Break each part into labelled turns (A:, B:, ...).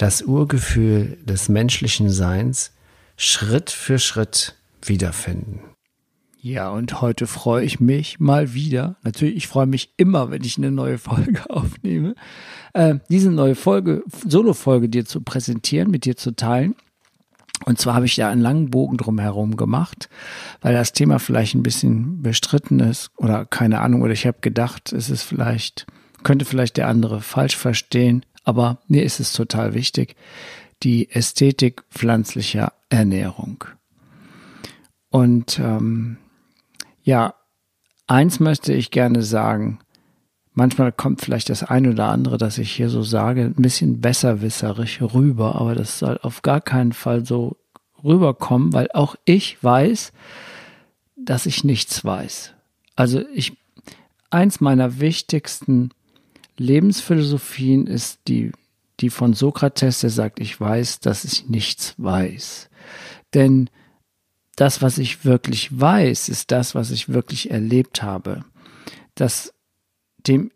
A: das Urgefühl des menschlichen Seins Schritt für Schritt wiederfinden.
B: Ja, und heute freue ich mich mal wieder. Natürlich, ich freue mich immer, wenn ich eine neue Folge aufnehme. Äh, diese neue Folge, Solo-Folge dir zu präsentieren, mit dir zu teilen. Und zwar habe ich da einen langen Bogen drumherum gemacht, weil das Thema vielleicht ein bisschen bestritten ist oder keine Ahnung, oder ich habe gedacht, es ist vielleicht, könnte vielleicht der andere falsch verstehen. Aber mir ist es total wichtig, die Ästhetik pflanzlicher Ernährung. Und ähm, ja, eins möchte ich gerne sagen. Manchmal kommt vielleicht das eine oder andere, das ich hier so sage, ein bisschen besserwisserig rüber, aber das soll auf gar keinen Fall so rüberkommen, weil auch ich weiß, dass ich nichts weiß. Also ich, eins meiner wichtigsten Lebensphilosophien ist die, die von Sokrates, der sagt, ich weiß, dass ich nichts weiß. Denn das, was ich wirklich weiß, ist das, was ich wirklich erlebt habe. Das, dem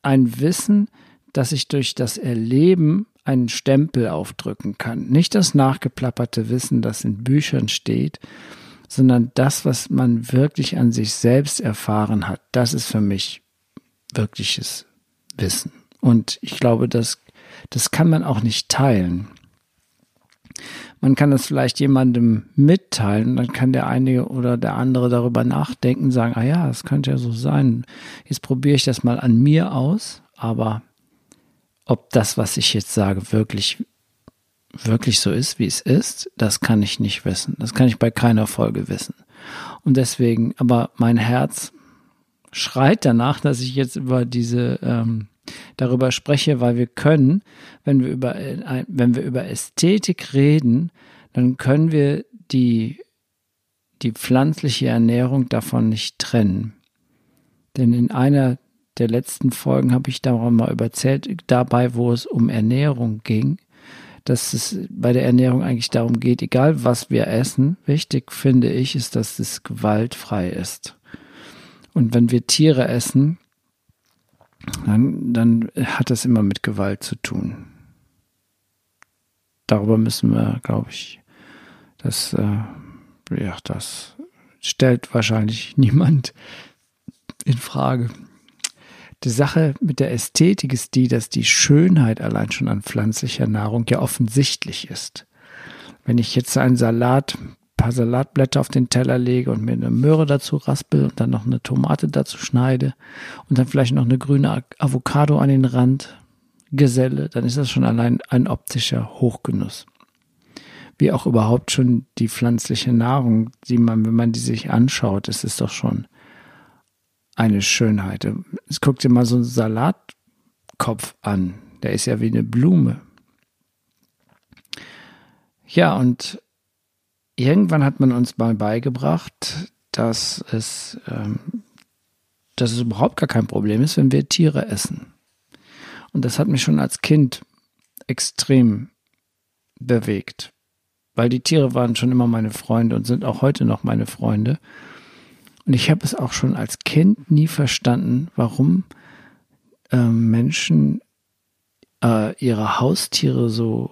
B: ein Wissen, dass ich durch das Erleben einen Stempel aufdrücken kann. Nicht das nachgeplapperte Wissen, das in Büchern steht, sondern das, was man wirklich an sich selbst erfahren hat. Das ist für mich wirkliches wissen. Und ich glaube, das, das kann man auch nicht teilen. Man kann das vielleicht jemandem mitteilen, dann kann der eine oder der andere darüber nachdenken, sagen, ah ja, das könnte ja so sein. Jetzt probiere ich das mal an mir aus, aber ob das, was ich jetzt sage, wirklich, wirklich so ist, wie es ist, das kann ich nicht wissen. Das kann ich bei keiner Folge wissen. Und deswegen, aber mein Herz schreit danach, dass ich jetzt über diese ähm, darüber spreche, weil wir können, wenn wir über äh, wenn wir über Ästhetik reden, dann können wir die die pflanzliche Ernährung davon nicht trennen. Denn in einer der letzten Folgen habe ich darüber mal erzählt, dabei, wo es um Ernährung ging, dass es bei der Ernährung eigentlich darum geht, egal was wir essen, wichtig finde ich, ist, dass es gewaltfrei ist. Und wenn wir Tiere essen, dann, dann hat das immer mit Gewalt zu tun. Darüber müssen wir, glaube ich, das, äh, ja, das stellt wahrscheinlich niemand in Frage. Die Sache mit der Ästhetik ist die, dass die Schönheit allein schon an pflanzlicher Nahrung ja offensichtlich ist. Wenn ich jetzt einen Salat paar Salatblätter auf den Teller lege und mir eine Möhre dazu raspel und dann noch eine Tomate dazu schneide und dann vielleicht noch eine grüne Avocado an den Rand geselle, dann ist das schon allein ein optischer Hochgenuss. Wie auch überhaupt schon die pflanzliche Nahrung, die man, wenn man die sich anschaut, ist es doch schon eine Schönheit. Es guckt dir mal so einen Salatkopf an. Der ist ja wie eine Blume. Ja, und irgendwann hat man uns mal beigebracht, dass es, ähm, dass es überhaupt gar kein Problem ist, wenn wir Tiere essen. Und das hat mich schon als Kind extrem bewegt, weil die Tiere waren schon immer meine Freunde und sind auch heute noch meine Freunde. Und ich habe es auch schon als Kind nie verstanden, warum äh, Menschen äh, ihre Haustiere so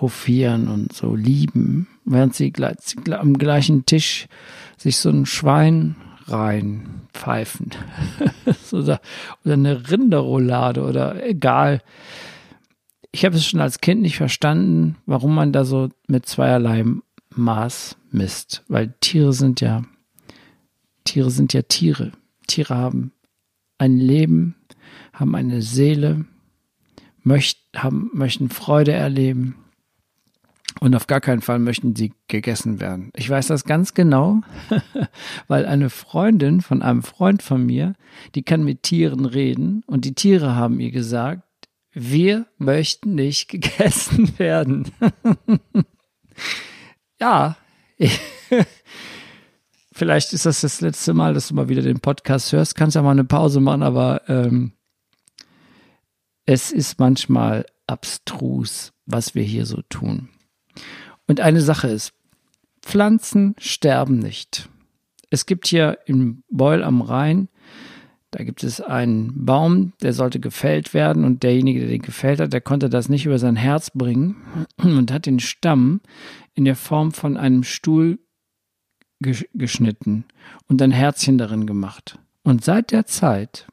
B: hofieren und so lieben, während sie am gleichen Tisch sich so ein Schwein reinpfeifen oder, oder eine Rinderroulade oder egal. Ich habe es schon als Kind nicht verstanden, warum man da so mit zweierlei Maß misst, weil Tiere sind ja Tiere sind ja Tiere. Tiere haben ein Leben, haben eine Seele, möcht, haben, möchten Freude erleben, und auf gar keinen Fall möchten sie gegessen werden. Ich weiß das ganz genau, weil eine Freundin von einem Freund von mir, die kann mit Tieren reden und die Tiere haben ihr gesagt, wir möchten nicht gegessen werden. ja, vielleicht ist das das letzte Mal, dass du mal wieder den Podcast hörst. Kannst ja mal eine Pause machen, aber ähm, es ist manchmal abstrus, was wir hier so tun. Und eine Sache ist, Pflanzen sterben nicht. Es gibt hier in Beul am Rhein da gibt es einen Baum, der sollte gefällt werden und derjenige, der den gefällt hat, der konnte das nicht über sein Herz bringen und hat den Stamm in der Form von einem Stuhl geschnitten und ein Herzchen darin gemacht. Und seit der Zeit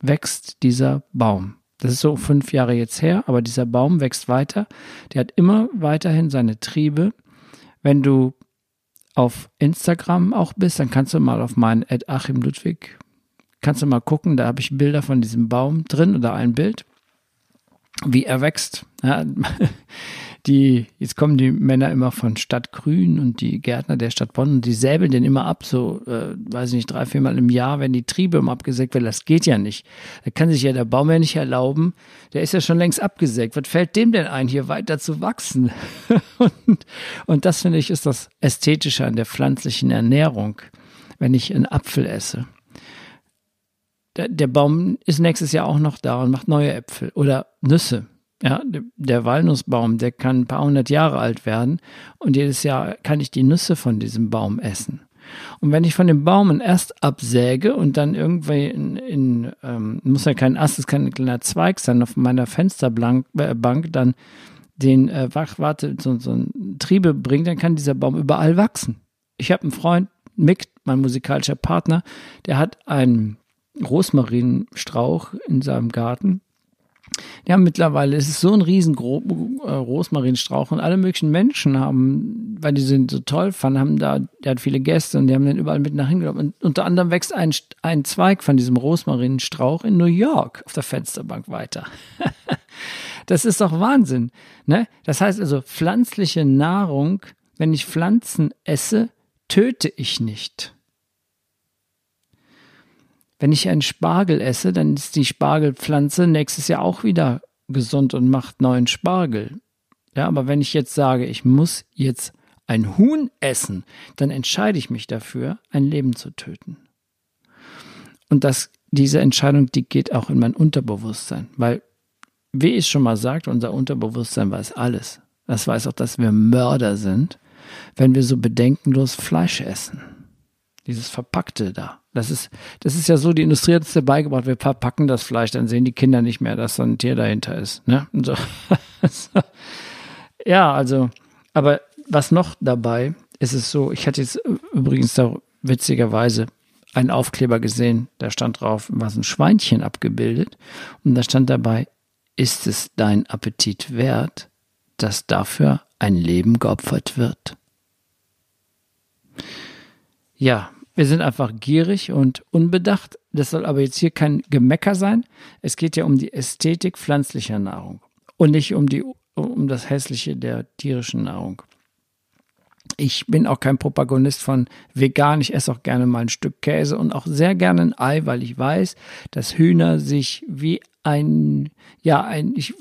B: wächst dieser Baum. Das ist so fünf Jahre jetzt her, aber dieser Baum wächst weiter. Der hat immer weiterhin seine Triebe. Wenn du auf Instagram auch bist, dann kannst du mal auf meinen Achim Ludwig Kannst du mal gucken, da habe ich Bilder von diesem Baum drin oder ein Bild, wie er wächst. Ja, die, jetzt kommen die Männer immer von Stadt Grün und die Gärtner der Stadt Bonn und die säbeln den immer ab, so, äh, weiß ich nicht, drei, viermal im Jahr, wenn die Triebe immer abgesägt werden. Das geht ja nicht. Da kann sich ja der Baum ja nicht erlauben. Der ist ja schon längst abgesägt. Was fällt dem denn ein, hier weiter zu wachsen? und, und das finde ich ist das Ästhetische an der pflanzlichen Ernährung, wenn ich einen Apfel esse der Baum ist nächstes Jahr auch noch da und macht neue Äpfel oder Nüsse. Ja, der Walnussbaum, der kann ein paar hundert Jahre alt werden und jedes Jahr kann ich die Nüsse von diesem Baum essen. Und wenn ich von dem Baum erst absäge und dann irgendwie in, in ähm, muss ja kein Ast, es kann ein kleiner Zweig sein, auf meiner Fensterbank äh, Bank dann den äh, Wachwarte, so, so ein Triebe bringt, dann kann dieser Baum überall wachsen. Ich habe einen Freund, Mick, mein musikalischer Partner, der hat einen Rosmarinstrauch in seinem Garten. Ja, mittlerweile ist es so ein riesen äh, Rosmarinstrauch und alle möglichen Menschen haben, weil die den so toll fanden, haben da, der hat viele Gäste und die haben den überall mit nach hingenommen. Und unter anderem wächst ein, ein Zweig von diesem Rosmarinstrauch in New York auf der Fensterbank weiter. das ist doch Wahnsinn. Ne? Das heißt also, pflanzliche Nahrung, wenn ich Pflanzen esse, töte ich nicht. Wenn ich einen Spargel esse, dann ist die Spargelpflanze nächstes Jahr auch wieder gesund und macht neuen Spargel. Ja, aber wenn ich jetzt sage, ich muss jetzt ein Huhn essen, dann entscheide ich mich dafür, ein Leben zu töten. Und das, diese Entscheidung, die geht auch in mein Unterbewusstsein, weil, wie ich schon mal sagte, unser Unterbewusstsein weiß alles. Das weiß auch, dass wir Mörder sind, wenn wir so bedenkenlos Fleisch essen. Dieses Verpackte da. Das ist, das ist ja so, die Industrie hat es dir beigebracht, wir verpacken das Fleisch, dann sehen die Kinder nicht mehr, dass da ein Tier dahinter ist. Ne? So. ja, also, aber was noch dabei ist es so, ich hatte jetzt übrigens da witzigerweise einen Aufkleber gesehen, da stand drauf, was ein Schweinchen abgebildet und da stand dabei, ist es dein Appetit wert, dass dafür ein Leben geopfert wird? Ja, wir sind einfach gierig und unbedacht. Das soll aber jetzt hier kein Gemecker sein. Es geht ja um die Ästhetik pflanzlicher Nahrung und nicht um, die, um das Hässliche der tierischen Nahrung. Ich bin auch kein Propagonist von vegan. Ich esse auch gerne mal ein Stück Käse und auch sehr gerne ein Ei, weil ich weiß, dass Hühner sich wie ein, ja, ein, ich,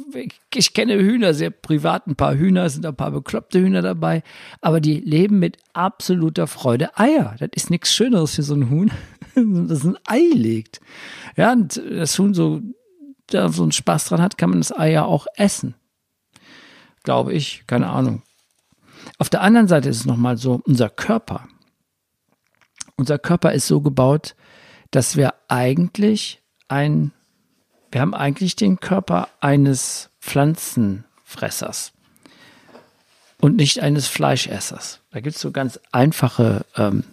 B: ich kenne Hühner sehr privat, ein paar Hühner, sind ein paar bekloppte Hühner dabei, aber die leben mit absoluter Freude Eier. Das ist nichts Schöneres für so ein Huhn, das ein Ei legt. Ja, und das Huhn so, da so einen Spaß dran hat, kann man das Ei ja auch essen. Glaube ich, keine Ahnung. Auf der anderen Seite ist es nochmal so, unser Körper. Unser Körper ist so gebaut, dass wir eigentlich ein wir haben eigentlich den Körper eines Pflanzenfressers und nicht eines Fleischessers. Da gibt es so ganz einfache, ähm,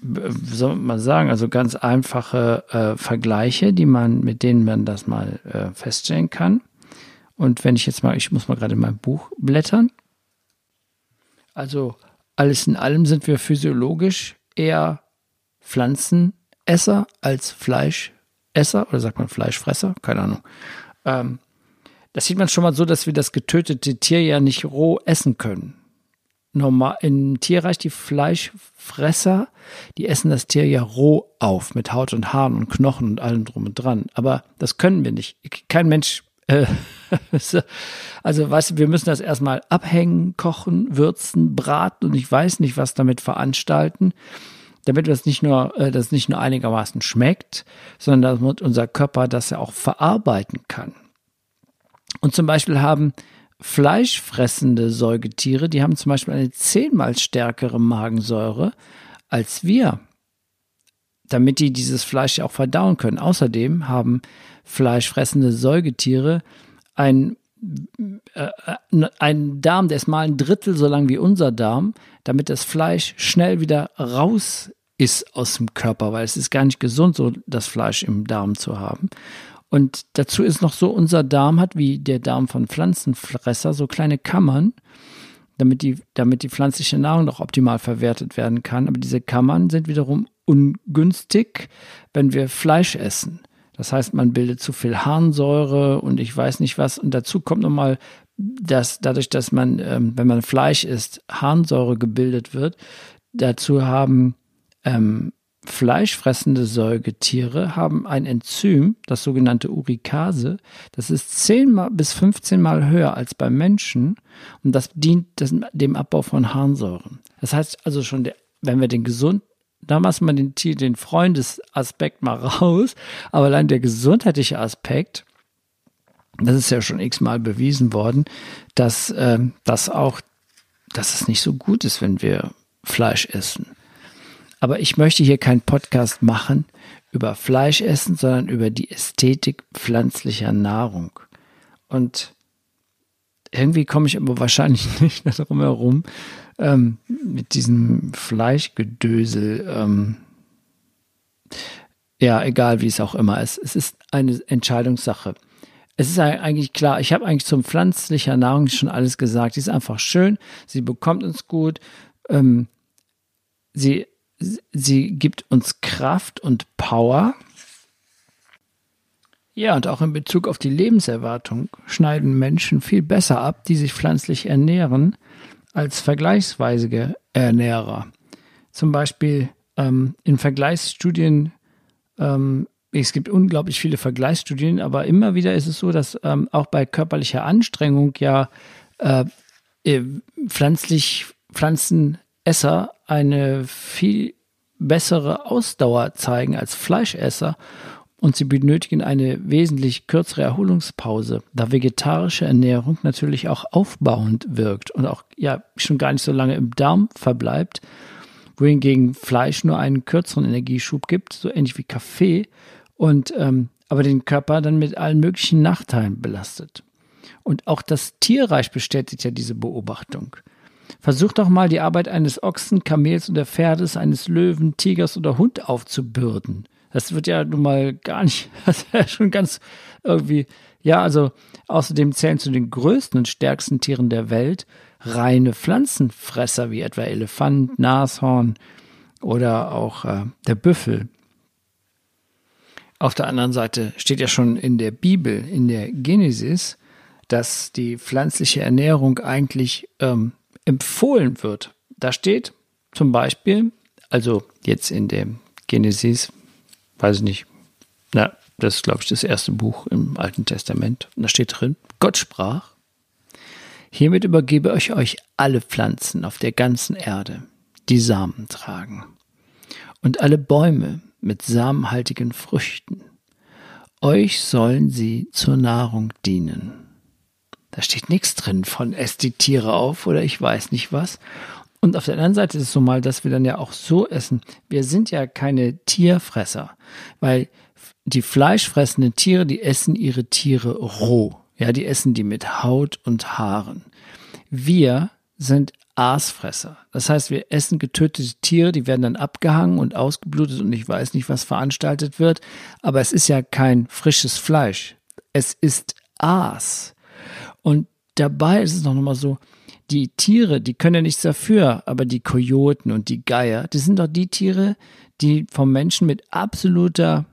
B: wie soll man sagen, also ganz einfache äh, Vergleiche, die man, mit denen man das mal äh, feststellen kann. Und wenn ich jetzt mal, ich muss mal gerade in mein Buch blättern. Also alles in allem sind wir physiologisch eher Pflanzenesser als Fleischesser. Esser oder sagt man Fleischfresser? Keine Ahnung. Ähm, das sieht man schon mal so, dass wir das getötete Tier ja nicht roh essen können. normal, im Tierreich die Fleischfresser, die essen das Tier ja roh auf, mit Haut und Haaren und Knochen und allem drum und dran. Aber das können wir nicht. Kein Mensch, äh, also weißt du, wir müssen das erstmal abhängen, kochen, würzen, braten und ich weiß nicht, was damit veranstalten, damit das nicht nur, äh, das nicht nur einigermaßen schmeckt, sondern damit unser Körper das ja auch verarbeiten kann. Und zum Beispiel haben fleischfressende Säugetiere, die haben zum Beispiel eine zehnmal stärkere Magensäure als wir, damit die dieses Fleisch auch verdauen können. Außerdem haben fleischfressende Säugetiere ein äh, ein Darm, der ist mal ein Drittel so lang wie unser Darm, damit das Fleisch schnell wieder raus ist aus dem Körper, weil es ist gar nicht gesund, so das Fleisch im Darm zu haben. Und dazu ist noch so, unser Darm hat wie der Darm von Pflanzenfresser so kleine Kammern, damit die, damit die pflanzliche Nahrung noch optimal verwertet werden kann. Aber diese Kammern sind wiederum ungünstig, wenn wir Fleisch essen. Das heißt, man bildet zu viel Harnsäure und ich weiß nicht was. Und dazu kommt nochmal, dass dadurch, dass man, ähm, wenn man Fleisch isst, Harnsäure gebildet wird, dazu haben ähm, Fleischfressende Säugetiere haben ein Enzym, das sogenannte Urikase, das ist 10 mal bis 15 Mal höher als beim Menschen und das dient dem Abbau von Harnsäuren. Das heißt also schon, wenn wir den gesund, da lassen wir den, den Freundesaspekt mal raus, aber allein der gesundheitliche Aspekt, das ist ja schon x-mal bewiesen worden, dass äh, das auch, dass es nicht so gut ist, wenn wir Fleisch essen. Aber ich möchte hier keinen Podcast machen über Fleischessen, sondern über die Ästhetik pflanzlicher Nahrung. Und irgendwie komme ich aber wahrscheinlich nicht darum herum, ähm, mit diesem Fleischgedösel. Ähm, ja, egal wie es auch immer ist. Es ist eine Entscheidungssache. Es ist eigentlich klar, ich habe eigentlich zum pflanzlicher Nahrung schon alles gesagt. Sie ist einfach schön, sie bekommt uns gut, ähm, sie sie gibt uns Kraft und Power. Ja, und auch in Bezug auf die Lebenserwartung schneiden Menschen viel besser ab, die sich pflanzlich ernähren, als vergleichsweise Ernährer. Zum Beispiel ähm, in Vergleichsstudien, ähm, es gibt unglaublich viele Vergleichsstudien, aber immer wieder ist es so, dass ähm, auch bei körperlicher Anstrengung ja äh, äh pflanzlich Pflanzenesser eine viel bessere Ausdauer zeigen als Fleischesser und sie benötigen eine wesentlich kürzere Erholungspause, da vegetarische Ernährung natürlich auch aufbauend wirkt und auch ja schon gar nicht so lange im Darm verbleibt, wohingegen Fleisch nur einen kürzeren Energieschub gibt, so ähnlich wie Kaffee und ähm, aber den Körper dann mit allen möglichen Nachteilen belastet. Und auch das Tierreich bestätigt ja diese Beobachtung. Versuch doch mal die Arbeit eines Ochsen, Kamels oder Pferdes, eines Löwen, Tigers oder Hund aufzubürden. Das wird ja nun mal gar nicht, das ist ja schon ganz irgendwie, ja, also außerdem zählen zu den größten und stärksten Tieren der Welt reine Pflanzenfresser wie etwa Elefant, Nashorn oder auch äh, der Büffel. Auf der anderen Seite steht ja schon in der Bibel, in der Genesis, dass die pflanzliche Ernährung eigentlich ähm, empfohlen wird. Da steht zum Beispiel, also jetzt in dem Genesis, weiß ich nicht, na, das ist, glaube ich, das erste Buch im Alten Testament. Und da steht drin, Gott sprach, hiermit übergebe ich euch alle Pflanzen auf der ganzen Erde, die Samen tragen, und alle Bäume mit samenhaltigen Früchten. Euch sollen sie zur Nahrung dienen. Da steht nichts drin von esst die Tiere auf oder ich weiß nicht was. Und auf der anderen Seite ist es so mal, dass wir dann ja auch so essen. Wir sind ja keine Tierfresser, weil die fleischfressenden Tiere, die essen ihre Tiere roh. Ja, die essen die mit Haut und Haaren. Wir sind Aasfresser. Das heißt, wir essen getötete Tiere, die werden dann abgehangen und ausgeblutet und ich weiß nicht, was veranstaltet wird. Aber es ist ja kein frisches Fleisch. Es ist Aas. Und dabei ist es noch mal so, die Tiere, die können ja nichts dafür, aber die Kojoten und die Geier, das sind doch die Tiere, die vom Menschen mit absoluter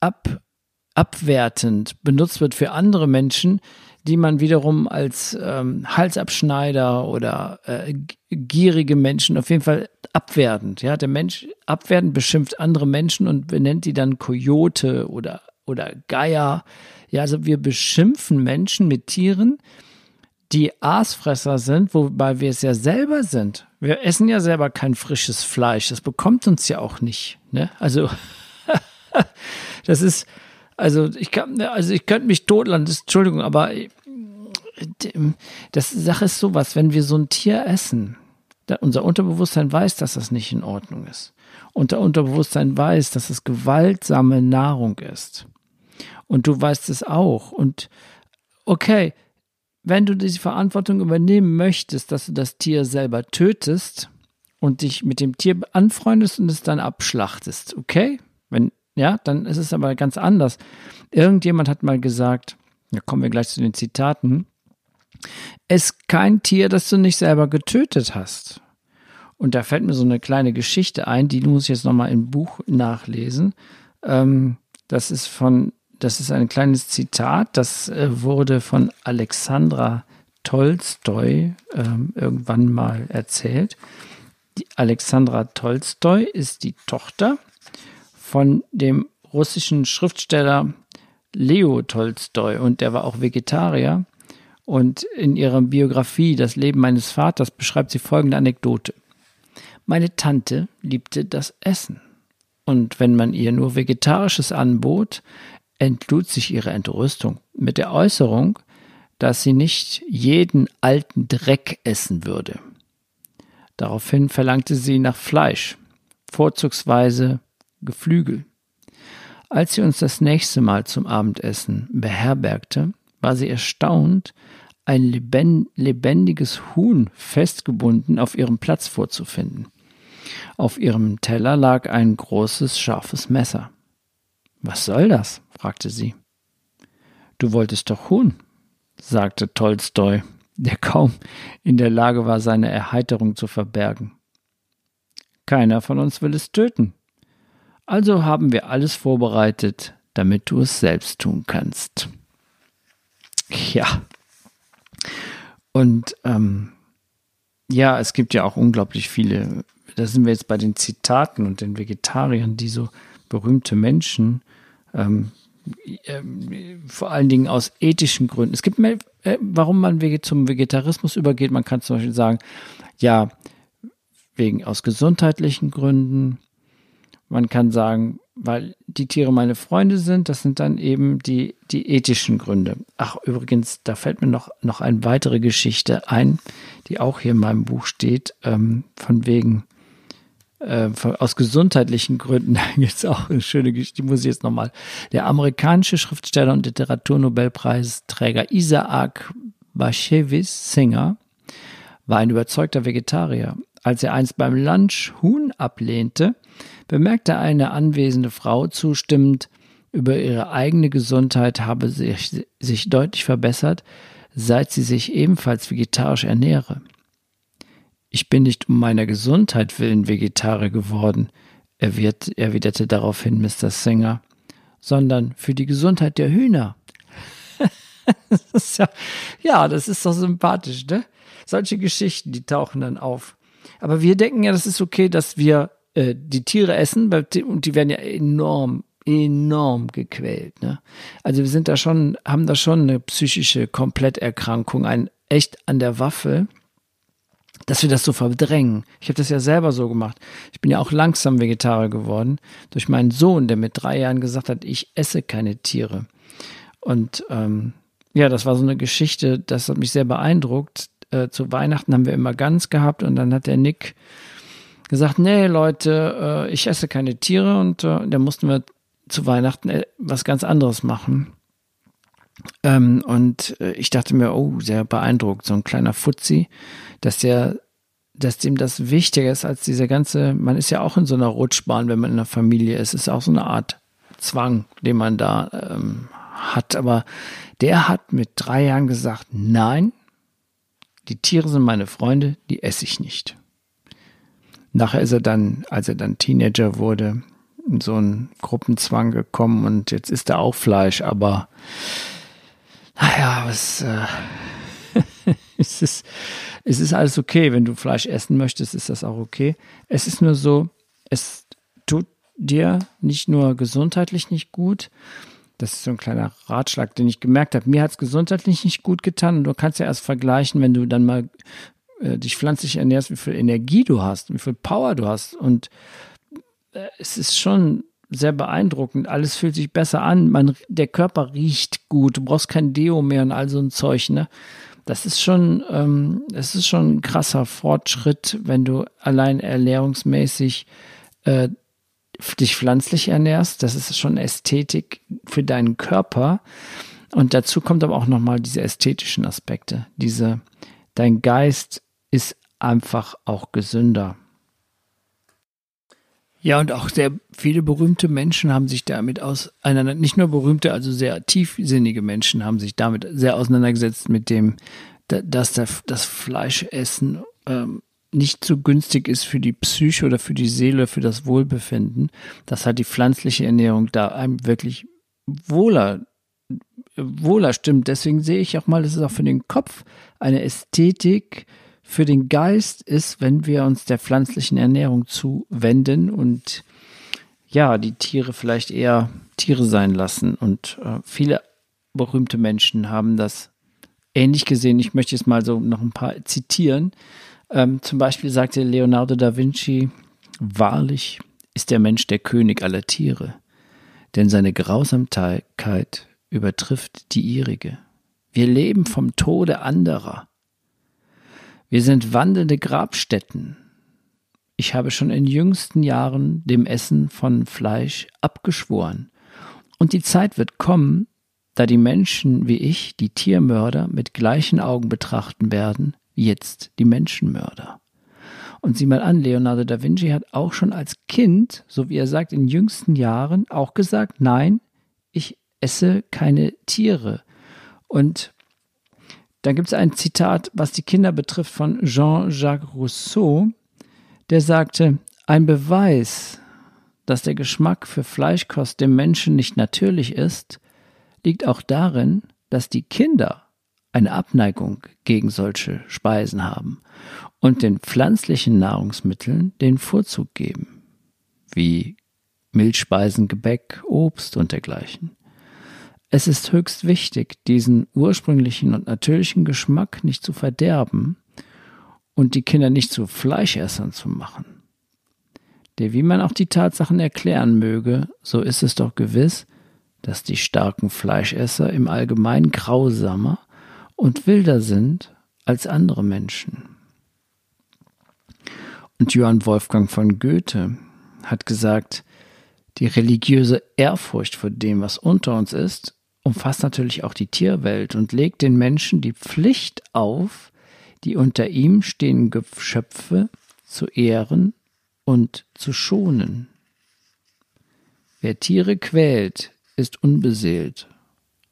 B: Ab, abwertend benutzt wird für andere Menschen, die man wiederum als ähm, Halsabschneider oder äh, gierige Menschen auf jeden Fall abwertend. Ja, der Mensch abwertend beschimpft andere Menschen und benennt die dann Kojote oder oder Geier. Ja, also wir beschimpfen Menschen mit Tieren, die Aasfresser sind, wobei wir es ja selber sind. Wir essen ja selber kein frisches Fleisch. Das bekommt uns ja auch nicht. Ne? Also das ist, also ich kann, also ich könnte mich totlachen, Entschuldigung, aber das Sache ist sowas, wenn wir so ein Tier essen, unser Unterbewusstsein weiß, dass das nicht in Ordnung ist. Unser Unterbewusstsein weiß, dass es gewaltsame Nahrung ist. Und du weißt es auch. Und okay, wenn du diese Verantwortung übernehmen möchtest, dass du das Tier selber tötest und dich mit dem Tier anfreundest und es dann abschlachtest, okay? Wenn, ja, dann ist es aber ganz anders. Irgendjemand hat mal gesagt, da kommen wir gleich zu den Zitaten, es ist kein Tier, das du nicht selber getötet hast. Und da fällt mir so eine kleine Geschichte ein, die muss ich jetzt nochmal im Buch nachlesen. Ähm, das ist von das ist ein kleines Zitat, das äh, wurde von Alexandra Tolstoi äh, irgendwann mal erzählt. Die Alexandra Tolstoi ist die Tochter von dem russischen Schriftsteller Leo Tolstoi und der war auch Vegetarier. Und in ihrer Biografie Das Leben meines Vaters beschreibt sie folgende Anekdote. Meine Tante liebte das Essen. Und wenn man ihr nur Vegetarisches anbot, entlud sich ihre Entrüstung mit der Äußerung, dass sie nicht jeden alten Dreck essen würde. Daraufhin verlangte sie nach Fleisch, vorzugsweise Geflügel. Als sie uns das nächste Mal zum Abendessen beherbergte, war sie erstaunt, ein lebendiges Huhn festgebunden auf ihrem Platz vorzufinden. Auf ihrem Teller lag ein großes, scharfes Messer. Was soll das? Fragte sie. Du wolltest doch Huhn, sagte Tolstoi, der kaum in der Lage war, seine Erheiterung zu verbergen. Keiner von uns will es töten. Also haben wir alles vorbereitet, damit du es selbst tun kannst. Ja. Und ähm, ja, es gibt ja auch unglaublich viele, da sind wir jetzt bei den Zitaten und den Vegetariern, die so berühmte Menschen ähm, ähm, vor allen Dingen aus ethischen Gründen. Es gibt mehr, äh, warum man zum Vegetarismus übergeht. Man kann zum Beispiel sagen, ja, wegen aus gesundheitlichen Gründen. Man kann sagen, weil die Tiere meine Freunde sind. Das sind dann eben die, die ethischen Gründe. Ach, übrigens, da fällt mir noch, noch eine weitere Geschichte ein, die auch hier in meinem Buch steht, ähm, von wegen, äh, aus gesundheitlichen Gründen, da gibt es auch eine schöne Geschichte, die muss ich jetzt nochmal. Der amerikanische Schriftsteller und Literaturnobelpreisträger Isaac Bashevis Singer war ein überzeugter Vegetarier. Als er einst beim Lunch Huhn ablehnte, bemerkte eine anwesende Frau zustimmend, über ihre eigene Gesundheit habe sich, sich deutlich verbessert, seit sie sich ebenfalls vegetarisch ernähre. Ich bin nicht um meiner Gesundheit willen Vegetarier geworden, erwiderte daraufhin Mr. Singer, sondern für die Gesundheit der Hühner. das ja, ja, das ist doch sympathisch, ne? Solche Geschichten, die tauchen dann auf. Aber wir denken ja, das ist okay, dass wir äh, die Tiere essen, und die werden ja enorm, enorm gequält. Ne? Also wir sind da schon, haben da schon eine psychische Kompletterkrankung, ein echt an der Waffe dass wir das so verdrängen. Ich habe das ja selber so gemacht. Ich bin ja auch langsam Vegetarier geworden durch meinen Sohn, der mit drei Jahren gesagt hat, ich esse keine Tiere. Und ähm, ja, das war so eine Geschichte, das hat mich sehr beeindruckt. Äh, zu Weihnachten haben wir immer Gans gehabt und dann hat der Nick gesagt, nee Leute, äh, ich esse keine Tiere und äh, da mussten wir zu Weihnachten äh, was ganz anderes machen. Ähm, und äh, ich dachte mir, oh, sehr beeindruckt, so ein kleiner Fuzzi, dass der, dass dem das wichtiger ist als diese ganze, man ist ja auch in so einer Rutschbahn, wenn man in einer Familie ist, ist auch so eine Art Zwang, den man da ähm, hat. Aber der hat mit drei Jahren gesagt, nein, die Tiere sind meine Freunde, die esse ich nicht. Nachher ist er dann, als er dann Teenager wurde, in so einen Gruppenzwang gekommen und jetzt isst er auch Fleisch, aber naja, was, äh, es, ist, es ist alles okay. Wenn du Fleisch essen möchtest, ist das auch okay. Es ist nur so, es tut dir nicht nur gesundheitlich nicht gut, das ist so ein kleiner Ratschlag, den ich gemerkt habe. Mir hat es gesundheitlich nicht gut getan. Du kannst ja erst vergleichen, wenn du dann mal äh, dich pflanzlich ernährst, wie viel Energie du hast, wie viel Power du hast. Und äh, es ist schon sehr beeindruckend. Alles fühlt sich besser an. Man, der Körper riecht gut. Du brauchst kein Deo mehr und all so ein Zeug. Ne? Das ist schon, ähm, das ist schon ein krasser Fortschritt, wenn du allein ernährungsmäßig äh, dich pflanzlich ernährst, das ist schon Ästhetik für deinen Körper. Und dazu kommt aber auch nochmal diese ästhetischen Aspekte. Diese, dein Geist ist einfach auch gesünder. Ja, und auch sehr viele berühmte Menschen haben sich damit aus einer, nicht nur berühmte, also sehr tiefsinnige Menschen haben sich damit sehr auseinandergesetzt mit dem, dass das Fleischessen ähm, nicht so günstig ist für die Psyche oder für die Seele, für das Wohlbefinden, dass halt die pflanzliche Ernährung da einem wirklich wohler, wohler stimmt. Deswegen sehe ich auch mal, dass es auch für den Kopf eine Ästhetik für den Geist ist, wenn wir uns der pflanzlichen Ernährung zuwenden und ja, die Tiere vielleicht eher Tiere sein lassen. Und äh, viele berühmte Menschen haben das ähnlich gesehen. Ich möchte jetzt mal so noch ein paar zitieren. Ähm, zum Beispiel sagte Leonardo da Vinci, wahrlich ist der Mensch der König aller Tiere, denn seine Grausamkeit übertrifft die ihrige. Wir leben vom Tode anderer. Wir sind wandelnde Grabstätten. Ich habe schon in jüngsten Jahren dem Essen von Fleisch abgeschworen. Und die Zeit wird kommen, da die Menschen wie ich die Tiermörder mit gleichen Augen betrachten werden, jetzt die Menschenmörder. Und sieh mal an, Leonardo da Vinci hat auch schon als Kind, so wie er sagt, in jüngsten Jahren auch gesagt, nein, ich esse keine Tiere. Und dann gibt es ein Zitat, was die Kinder betrifft, von Jean-Jacques Rousseau, der sagte, ein Beweis, dass der Geschmack für Fleischkost dem Menschen nicht natürlich ist, liegt auch darin, dass die Kinder eine Abneigung gegen solche Speisen haben und den pflanzlichen Nahrungsmitteln den Vorzug geben, wie Milchspeisen, Gebäck, Obst und dergleichen. Es ist höchst wichtig, diesen ursprünglichen und natürlichen Geschmack nicht zu verderben und die Kinder nicht zu Fleischessern zu machen. Der wie man auch die Tatsachen erklären möge, so ist es doch gewiss, dass die starken Fleischesser im Allgemeinen grausamer und wilder sind als andere Menschen. Und Johann Wolfgang von Goethe hat gesagt, die religiöse Ehrfurcht vor dem, was unter uns ist, umfasst natürlich auch die Tierwelt und legt den Menschen die Pflicht auf, die unter ihm stehenden Geschöpfe zu ehren und zu schonen. Wer Tiere quält, ist unbeseelt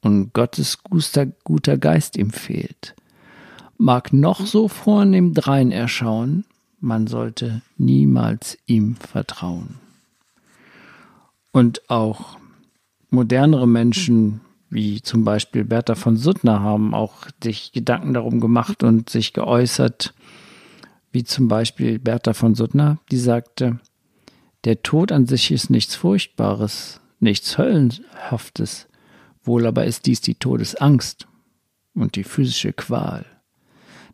B: und Gottes guter, Geist ihm fehlt. Mag noch so vornehm drein erschauen, man sollte niemals ihm vertrauen. Und auch modernere Menschen, wie zum Beispiel Bertha von Suttner, haben auch sich Gedanken darum gemacht und sich geäußert, wie zum Beispiel Bertha von Suttner, die sagte, der Tod an sich ist nichts Furchtbares, nichts Höllenhaftes. Wohl aber ist dies die Todesangst und die physische Qual.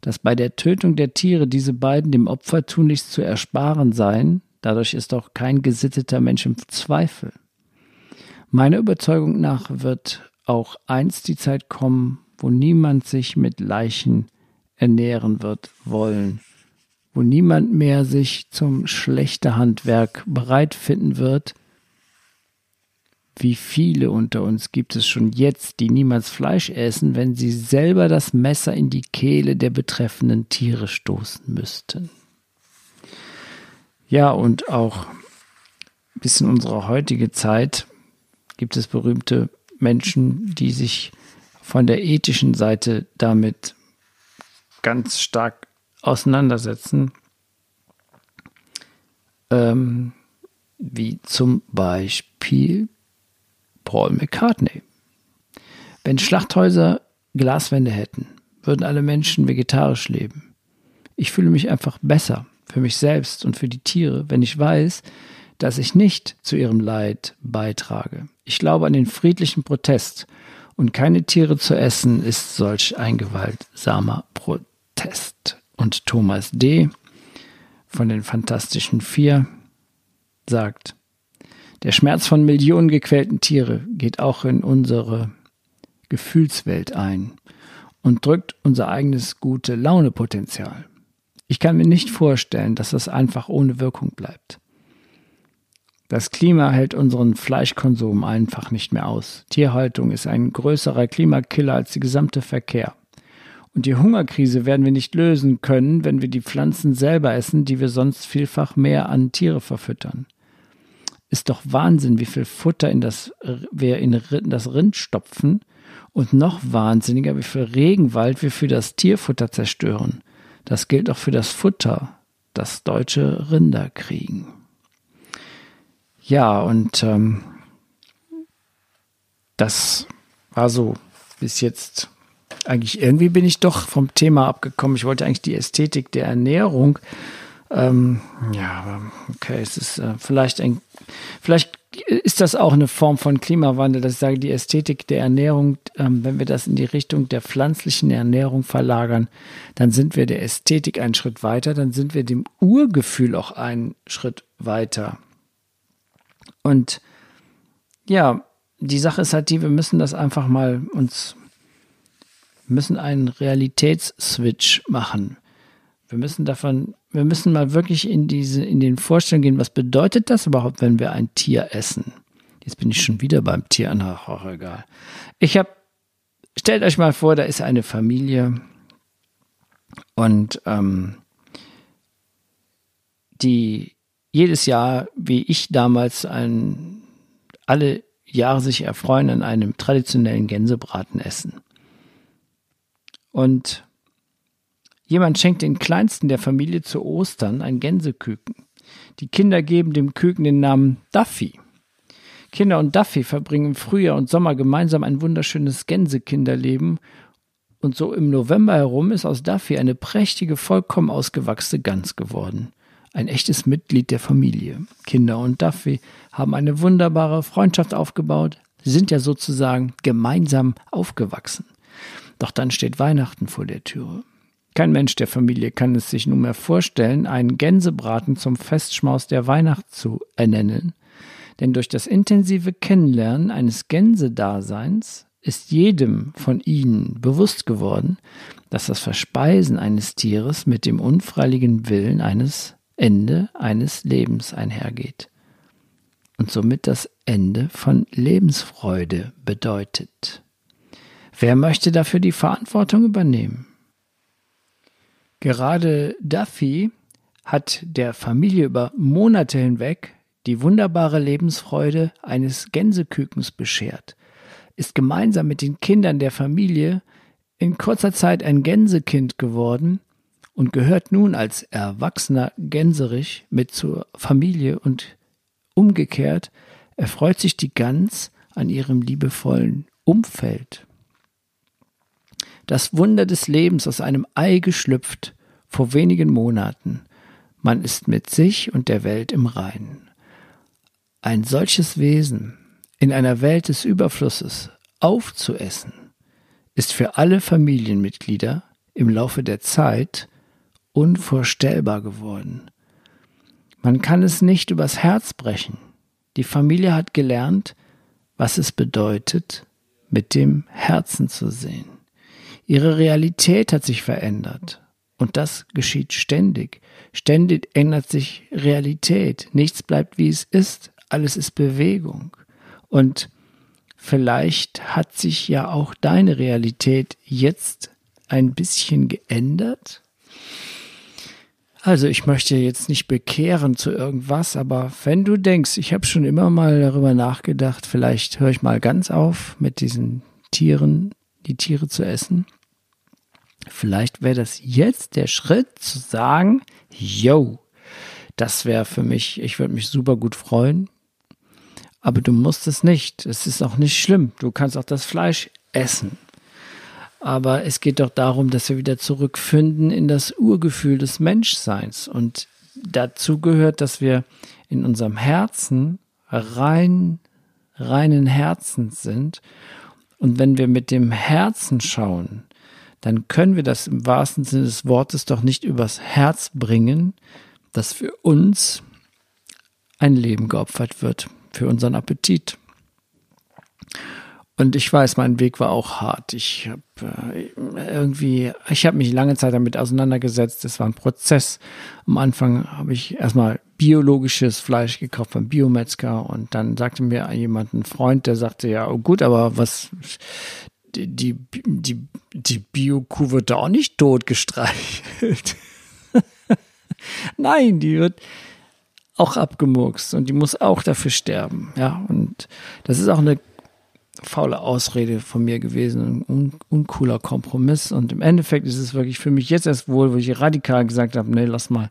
B: Dass bei der Tötung der Tiere diese beiden dem Opfer tunlichst zu ersparen seien, dadurch ist auch kein gesitteter Mensch im Zweifel. Meiner Überzeugung nach wird auch einst die Zeit kommen, wo niemand sich mit Leichen ernähren wird wollen, wo niemand mehr sich zum Schlechtehandwerk bereit finden wird, wie viele unter uns gibt es schon jetzt, die niemals Fleisch essen, wenn sie selber das Messer in die Kehle der betreffenden Tiere stoßen müssten? Ja, und auch bis in unsere heutige Zeit gibt es berühmte Menschen, die sich von der ethischen Seite damit ganz stark auseinandersetzen. Ähm, wie zum Beispiel Paul McCartney. Wenn Schlachthäuser Glaswände hätten, würden alle Menschen vegetarisch leben. Ich fühle mich einfach besser für mich selbst und für die Tiere, wenn ich weiß, dass ich nicht zu ihrem Leid beitrage. Ich glaube an den friedlichen Protest und keine Tiere zu essen ist solch ein gewaltsamer Protest. Und Thomas D. von den Fantastischen Vier sagt, der Schmerz von Millionen gequälten Tiere geht auch in unsere Gefühlswelt ein und drückt unser eigenes gute Launepotenzial. Ich kann mir nicht vorstellen, dass das einfach ohne Wirkung bleibt. Das Klima hält unseren Fleischkonsum einfach nicht mehr aus. Tierhaltung ist ein größerer Klimakiller als der gesamte Verkehr. Und die Hungerkrise werden wir nicht lösen können, wenn wir die Pflanzen selber essen, die wir sonst vielfach mehr an Tiere verfüttern. Ist doch Wahnsinn, wie viel Futter in das, wir in das Rind stopfen und noch wahnsinniger, wie viel Regenwald wir für das Tierfutter zerstören. Das gilt auch für das Futter, das deutsche Rinder kriegen. Ja, und ähm, das war so bis jetzt. Eigentlich irgendwie bin ich doch vom Thema abgekommen. Ich wollte eigentlich die Ästhetik der Ernährung. Ähm, ja, okay, es ist äh, vielleicht ein, vielleicht ist das auch eine Form von Klimawandel, dass ich sage, die Ästhetik der Ernährung, ähm, wenn wir das in die Richtung der pflanzlichen Ernährung verlagern, dann sind wir der Ästhetik einen Schritt weiter, dann sind wir dem Urgefühl auch einen Schritt weiter. Und ja, die Sache ist halt die, wir müssen das einfach mal uns, müssen einen Realitätsswitch machen. Wir müssen davon, wir müssen mal wirklich in diese, in den Vorstellungen gehen, was bedeutet das überhaupt, wenn wir ein Tier essen? Jetzt bin ich schon wieder beim Tier, ach, auch egal. Ich habe, stellt euch mal vor, da ist eine Familie und ähm, die jedes Jahr, wie ich damals, ein, alle Jahre sich erfreuen an einem traditionellen Gänsebraten essen. Und jemand schenkt den kleinsten der Familie zu Ostern ein Gänseküken. Die Kinder geben dem Küken den Namen Duffy. Kinder und Duffy verbringen Frühjahr und Sommer gemeinsam ein wunderschönes Gänsekinderleben und so im November herum ist aus Duffy eine prächtige, vollkommen ausgewachsene Gans geworden ein echtes Mitglied der Familie. Kinder und Duffy haben eine wunderbare Freundschaft aufgebaut. Sind ja sozusagen gemeinsam aufgewachsen. Doch dann steht Weihnachten vor der Türe. Kein Mensch der Familie kann es sich nunmehr vorstellen, einen Gänsebraten zum Festschmaus der Weihnacht zu ernennen. Denn durch das intensive Kennenlernen eines Gänsedaseins ist jedem von ihnen bewusst geworden, dass das Verspeisen eines Tieres mit dem unfreiligen Willen eines Ende eines Lebens einhergeht und somit das Ende von Lebensfreude bedeutet. Wer möchte dafür die Verantwortung übernehmen? Gerade Duffy hat der Familie über Monate hinweg die wunderbare Lebensfreude eines Gänsekükens beschert, ist gemeinsam mit den Kindern der Familie in kurzer Zeit ein Gänsekind geworden und gehört nun als erwachsener Gänserich mit zur Familie und umgekehrt erfreut sich die Gans an ihrem liebevollen Umfeld. Das Wunder des Lebens aus einem Ei geschlüpft vor wenigen Monaten. Man ist mit sich und der Welt im Reinen. Ein solches Wesen in einer Welt des Überflusses aufzuessen, ist für alle Familienmitglieder im Laufe der Zeit unvorstellbar geworden. Man kann es nicht übers Herz brechen. Die Familie hat gelernt, was es bedeutet, mit dem Herzen zu sehen. Ihre Realität hat sich verändert. Und das geschieht ständig. Ständig ändert sich Realität. Nichts bleibt, wie es ist. Alles ist Bewegung. Und vielleicht hat sich ja auch deine Realität jetzt ein bisschen geändert. Also ich möchte jetzt nicht bekehren zu irgendwas, aber wenn du denkst, ich habe schon immer mal darüber nachgedacht, vielleicht höre ich mal ganz auf mit diesen Tieren, die Tiere zu essen. Vielleicht wäre das jetzt der Schritt zu sagen, yo, das wäre für mich, ich würde mich super gut freuen. Aber du musst es nicht. Es ist auch nicht schlimm. Du kannst auch das Fleisch essen. Aber es geht doch darum, dass wir wieder zurückfinden in das Urgefühl des Menschseins. Und dazu gehört, dass wir in unserem Herzen rein, reinen Herzens sind. Und wenn wir mit dem Herzen schauen, dann können wir das im wahrsten Sinne des Wortes doch nicht übers Herz bringen, dass für uns ein Leben geopfert wird, für unseren Appetit. Und ich weiß, mein Weg war auch hart. Ich habe äh, irgendwie, ich habe mich lange Zeit damit auseinandergesetzt. Es war ein Prozess. Am Anfang habe ich erstmal biologisches Fleisch gekauft beim Biometzger und dann sagte mir jemand, ein Freund, der sagte, ja, oh gut, aber was, die, die, die, die Bio-Kuh wird da auch nicht tot gestreichelt. Nein, die wird auch abgemurkst und die muss auch dafür sterben. Ja, und das ist auch eine faule Ausrede von mir gewesen, ein un uncooler Kompromiss. Und im Endeffekt ist es wirklich für mich jetzt erst wohl, wo ich radikal gesagt habe, nee, lass mal.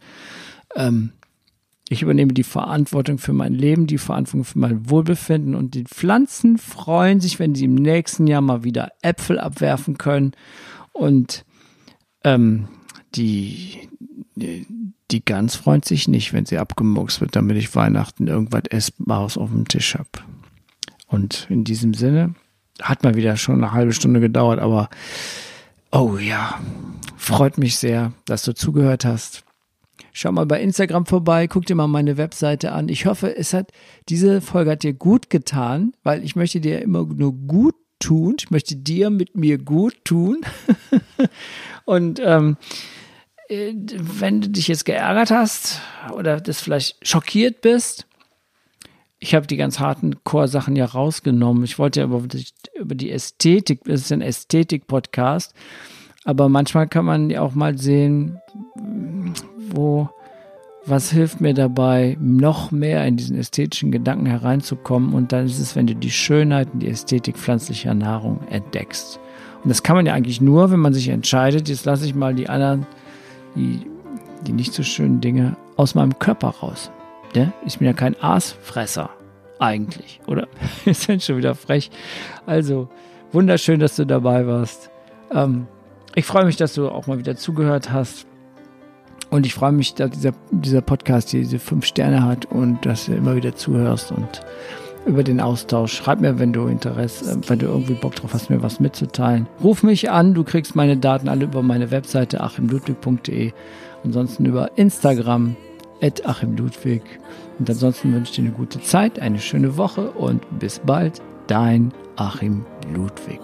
B: Ähm, ich übernehme die Verantwortung für mein Leben, die Verantwortung für mein Wohlbefinden und die Pflanzen freuen sich, wenn sie im nächsten Jahr mal wieder Äpfel abwerfen können und ähm, die, die Gans freut sich nicht, wenn sie abgemurkst wird, damit ich Weihnachten irgendwas Essbares auf dem Tisch habe. Und in diesem Sinne hat mal wieder schon eine halbe Stunde gedauert, aber oh ja, freut mich sehr, dass du zugehört hast. Schau mal bei Instagram vorbei, guck dir mal meine Webseite an. Ich hoffe, es hat, diese Folge hat dir gut getan, weil ich möchte dir immer nur gut tun. Ich möchte dir mit mir gut tun. Und ähm, äh, wenn du dich jetzt geärgert hast oder das vielleicht schockiert bist, ich habe die ganz harten Chorsachen ja rausgenommen. Ich wollte ja über die, über die Ästhetik, das ist ein Ästhetik-Podcast, aber manchmal kann man ja auch mal sehen, wo, was hilft mir dabei, noch mehr in diesen ästhetischen Gedanken hereinzukommen. Und dann ist es, wenn du die Schönheit und die Ästhetik pflanzlicher Nahrung entdeckst. Und das kann man ja eigentlich nur, wenn man sich entscheidet, jetzt lasse ich mal die anderen, die, die nicht so schönen Dinge aus meinem Körper raus ne? Ich bin ja kein Aasfresser. Eigentlich, oder? Wir sind schon wieder frech. Also, wunderschön, dass du dabei warst. Ähm, ich freue mich, dass du auch mal wieder zugehört hast. Und ich freue mich, dass dieser, dieser Podcast hier diese fünf Sterne hat und dass du immer wieder zuhörst und über den Austausch. Schreib mir, wenn du Interesse, äh, wenn du irgendwie Bock drauf hast, mir was mitzuteilen. Ruf mich an, du kriegst meine Daten alle über meine Webseite achimludwig.de. Ansonsten über Instagram, Achim Ludwig. Und ansonsten wünsche ich dir eine gute Zeit, eine schöne Woche und bis bald, dein Achim Ludwig.